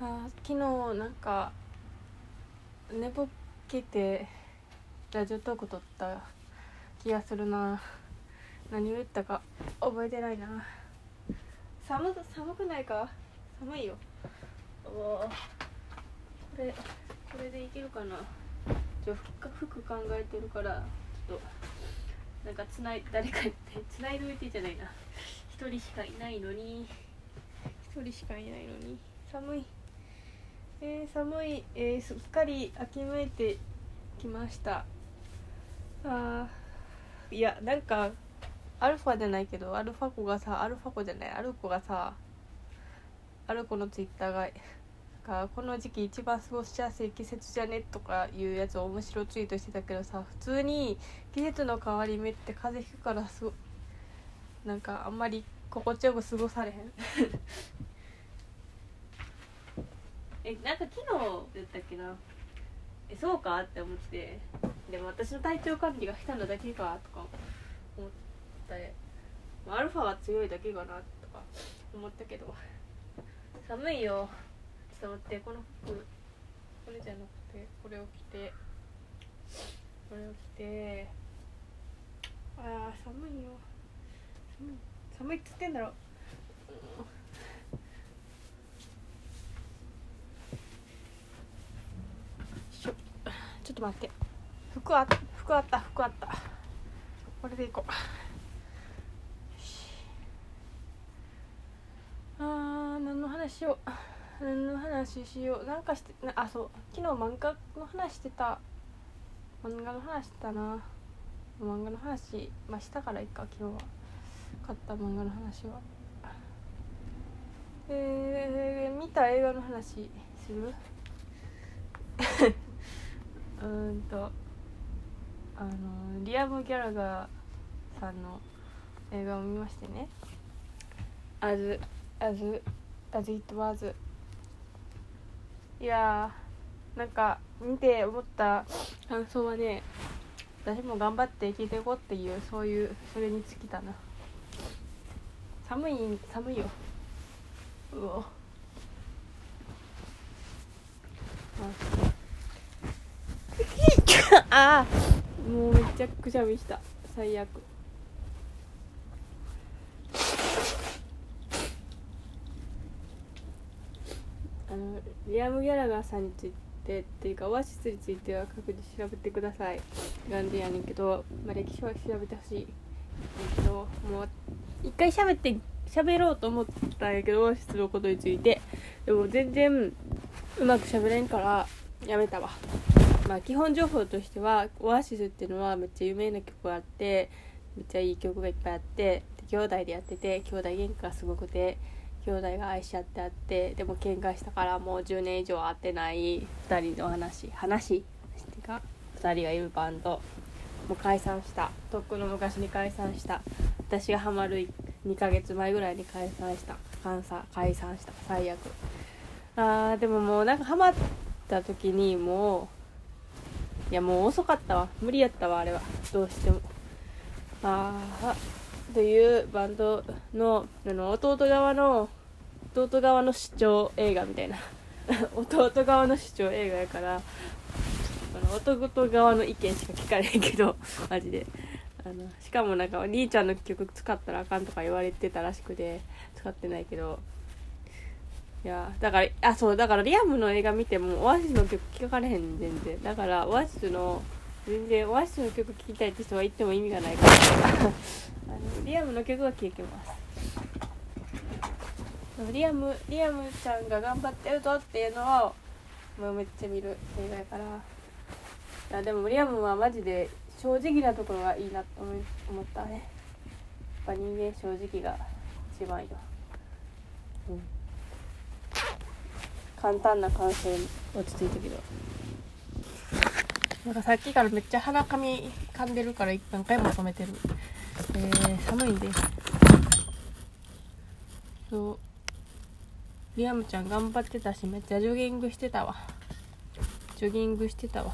あ昨日なんか寝ぼけてラジオトーク撮った気がするな。何を言ったか覚えてないな。寒寒くないか？寒いよ。おーこれこれでいけるかな？ちょ服服考えてるからちょっとなんかつない誰かってつないどいてじゃないな。一人しかいないのに。一人しかいないのに。寒い。えー、寒い、えー、すっかり秋めいてきました。あいやなんかアルファじゃないけどアルファ子がさアルファ子じゃないアルコがさアルコのツイッターががこの時期一番過ごしやすい季節じゃねとかいうやつを面白ツイートしてたけどさ普通に季節の変わり目って風邪ひくからすごなんかあんまり心地よく過ごされへん。えなんか昨日やったっけな？えそうかって思ってでも私の体調管理が下手なだけかとか思ったまアルファは強いだけかなとか思ったけど。寒いよ。ちょっと待ってこの服。これじゃなくてこれを着て。これを着て。あー寒いよ。寒い。寒いっつってんだろ。しょちょっと待って。服あ服あった。服あった。これでいこう。あー何の話しよう。何の話しよう。なんかしてなあそう。昨日漫画の話してた。漫画の話したな。漫画の話まあしたからいいか昨日は。買った漫画の話は。えー、見た映画の話する？うーんとあのリアム・ギャラガーさんの映画を見ましてね「As, as, as It Was」いやーなんか見て思った感想はね私も頑張って生きていこうっていうそういうそれに尽きたな。寒い寒いよ。うお。ああもうめちゃくちゃ見した。最悪。あのリアム・ギャラガーさんについてっていうかオアシスについては各自調べてください。なんでやねんけど、まあ、歴史は調べてほしい。けどもう一回喋って喋ろうと思ったんやけどオアシスのことについて。でも全然うまく喋れんからやめたわ。まあ基本情報としてはオアシスっていうのはめっちゃ有名な曲があってめっちゃいい曲がいっぱいあって兄弟でやってて兄弟喧嘩がすごくて兄弟が愛し合ってあってでも喧嘩したからもう10年以上会ってない2人の話話ってか2人がいるバンドもう解散した。とっくの昔に解散した。私がハマる2ヶ月前ぐらいに解散した。解散解散した。最悪。あーでももうなんかハマった時にもういやもう遅かったわ。無理やったわあれは。どうしても。ああというバンドのあの弟側の弟側の主張映画みたいな。弟側の主張映画やからあの弟側の意見しか聞かれへんけど マジで。あのしかもなんかお兄ちゃんの曲使ったらあかんとか言われてたらしくて使ってないけど。いやだからあそうだからリアムの映画見てもオアシスの曲聴かれへん全然。だからオアシスの全然オアシスの曲聴きたいって人は言っても意味がないから。あ のリアムの曲は聴けます。リアムリアムちゃんが頑張ってるぞっていうのはもうめっちゃ見る映画やから。いやでもリアムはマジで正直なところがいいなと思ったね。やっぱ人間正直が一番よ、うん、簡単な感想落ち着いたけど。なんかさっきからめっちゃ鼻かみ噛んでるから何回も止めてる。えー、寒いんで。そう。リアムちゃん頑張ってたしめっちゃジョギングしてたわ。ジョギングしてたわ。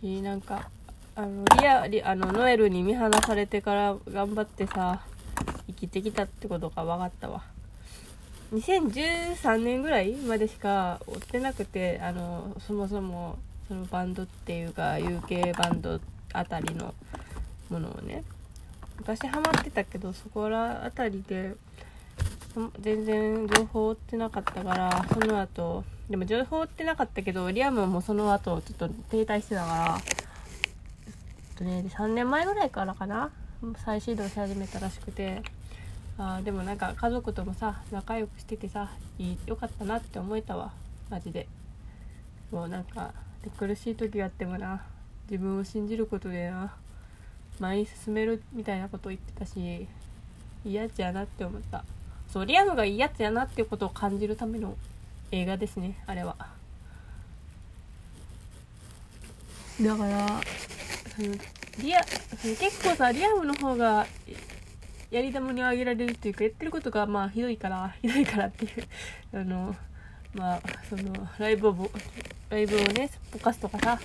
しなんかあのリアリあのノエルに見放されてから頑張ってさ生きてきたってことが分かったわ。2013年ぐらいまでしか追ってなくてあのそもそもそのバンドっていうか UK バンドあたりのものをね昔ハマってたけどそこらあたりで全然情報追ってなかったからその後でも情報追ってなかったけどリアムもその後ちょっと停滞してたからえっとね3年前ぐらいからかな再始動し始めたらしくて。あでもなんか家族ともさ仲良くしててさいいよかったなって思えたわ。マジで。もうなんか苦しい時があってもな。自分を信じることでな。前に進めるみたいなことを言ってたしいいやつやなって思った。そうリアムがいいやつやなっていうことを感じるための映画ですねあれは。だからそのリア結構さリアムの方がやり玉にあげられるっていうかやってることがまあひどいから ひどいからっていう あのまあそのライブをライブをねぼかすとかさ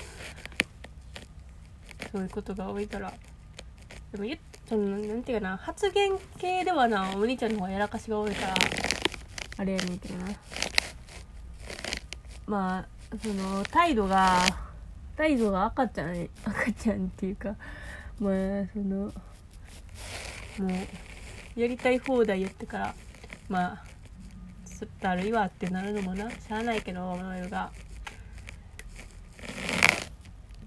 そういうことが多いから。でも言そのなんていうかな発言系ではなお兄ちゃんの方がやらかしが多いからあれやねんけどな。まあその態度が態度が赤ちゃん赤ちゃんっていうかまあそのもうやりたい放題やってからまあちょっとあるいはってなるのもな。しゃあないけどノエルが。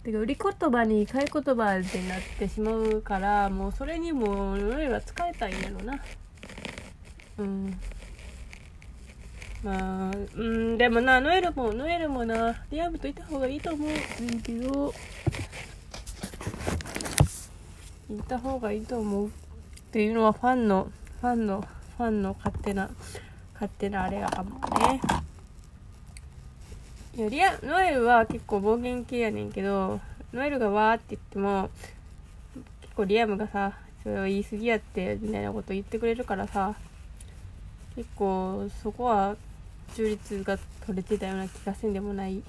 てか売り言葉に買い言葉ってなってしまうからもうそれにもノエルは使えたいんやろな。うん。まあうんでもなノエルもノエルもな。リアムといた方がいいと思う。んけどいた方がいいと思う。っていうのはファンのファンのファンの勝手な勝手なあれがかもね。いやリアノエルは結構暴言系やねんけどノエルがわーって言っても結構リアムがさそれを言い過ぎやってみたいなこと言ってくれるからさ結構そこは中立が取れてたような気がせんでもない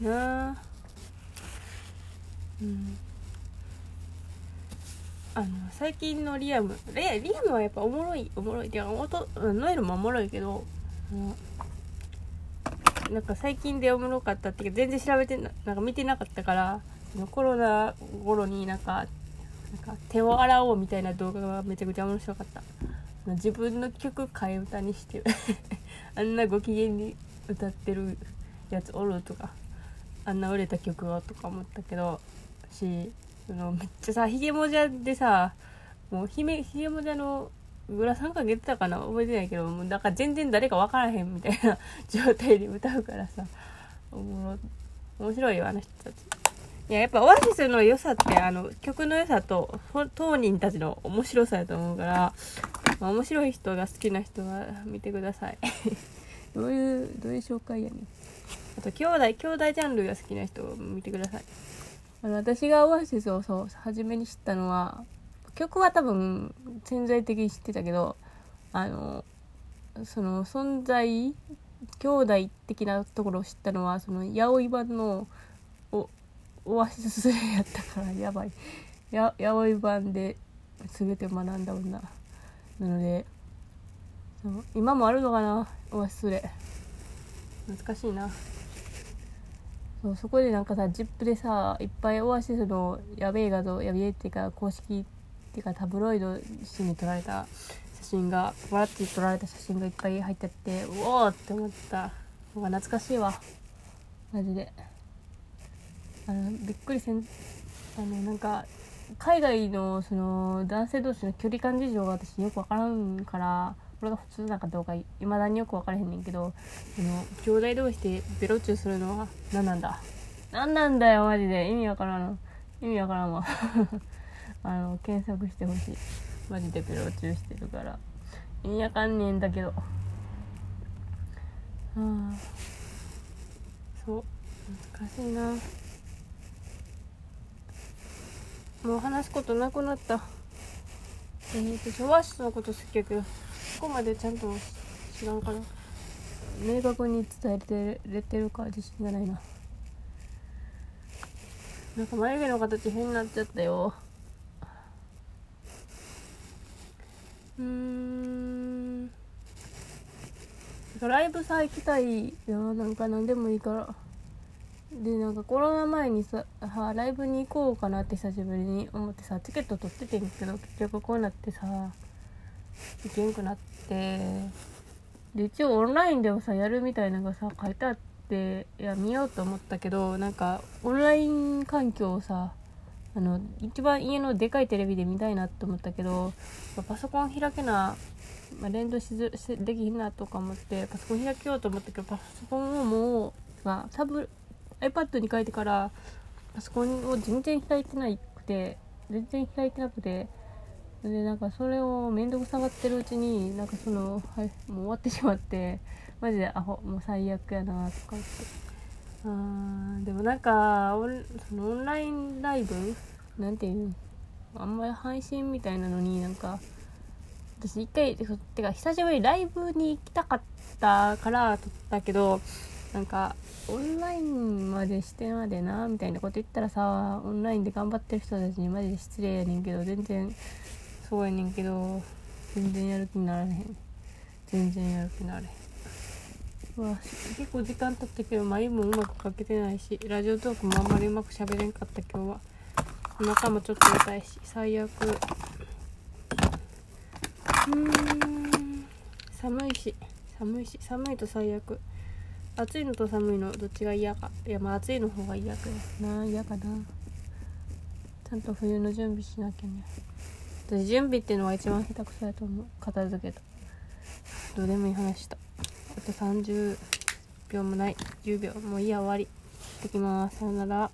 な。あうん。あの最近のリアムリアムはやっぱおもろいおもろい。ってかノエルもおもろいけど、うん、なんか最近でおもろかったっていうか全然調べてななんか見てなかったからコロナ頃になんかなんか手を洗おうみたいな動画がめちゃくちゃ面白かった。自分の曲替え歌にして あんなご機嫌に歌ってるやつおるとかあんな売れた曲をとか思ったけどしそのめっちゃさひげもじゃでさもうひめひげもじゃのグラサンかけてたかな？覚えてないけどもうだから全然誰か分からへんみたいな 状態で歌うからさおもろ面白いよあの人たち。いややっぱオアシスの良さってあの曲の良さと当人たちの面白さやと思うから、まあ、面白い人が好きな人は見てください。どういうどういう紹介やねん。あと兄弟兄弟ジャンルが好きな人を見てくださいあの私がオアシスをそう初めに知ったのは曲は多分潜在的に知ってたけどあのその存在兄弟的なところを知ったのはその八百版のおオアシスやったからやばい。や八百版で全て学んだ女なので今もあるのかなオアシスで。懐かしいな。そうそこでなんかさ ZIP でさいっぱいオアシスのやべえ画像やべえっていうか公式っていうかタブロイド紙に撮られた写真が笑って撮られた写真がいっぱい入ってってうおーって思った。のが懐かしいわ。マジで。あのびっくりせんあのなんか海外のその男性同士の距離感事情が私よく分からんからこれが普通なんかどうかいまだによく分からへんねんけどその兄弟同士でベロチューするのは何なんだ？何なんだよマジで。意味わからん。意味わからんわ。あの検索してほしい。マジでベロチューしてるから。意味わかんねえんだけど。はあそう。難しいな。もう話すことなくなった。えー、私オアシスのこと好きやけどそこまでちゃんと知らんから。明確に伝えてれてるか自信がないな。なんか眉毛の形変になっちゃったよ。うーん。ライブさ行きたいななんか何でもいいから。でなんかコロナ前にさはライブに行こうかなって久しぶりに思ってさチケット取っててんけど結局こうなってさ。行けんくなってで一応オンラインでもさやるみたいなのがさ書いてあっていや見ようと思ったけどなんかオンライン環境をさあの一番家のでかいテレビで見たいなと思ったけどパソコン開けな、まあ、連動しずできひんなとか思ってパソコン開けようと思ったけどパソコンをもう、まあ、タブ iPad に書いてからパソコンを全然開いてなくて全然開いてなくてでなんかそれを面倒くさがってるうちになんかその、はい、もう終わってしまってマジでアホもう最悪やなとか言って。あーでもなんかオンそのオンラインライブ？なんていうの？あんまり配信みたいなのになんか私一回てか久しぶりにライブに行きたかったから撮ったけどなんかオンラインまでしてまでなみたいなこと言ったらさオンラインで頑張ってる人たちにマジで失礼やねんけど全然そうやねんけど全然やる気にならへん。全然やる気になれへん。わ結構時間経ったけど眉もうまく書けてないしラジオトークもあんまりうまく喋れんかった今日は。お腹もちょっと痛いし最悪。うん。寒いし。寒いし。寒いと最悪。暑いのと寒いのどっちが嫌か。いやまあ暑いの方が嫌かな。嫌かな。ちゃんと冬の準備しなきゃね。私準備っていうのが一番下手くそだと思う。片付けたどうでもいい話した。あと30秒もない。10秒。もういいや終わり。行ってきます。さよなら。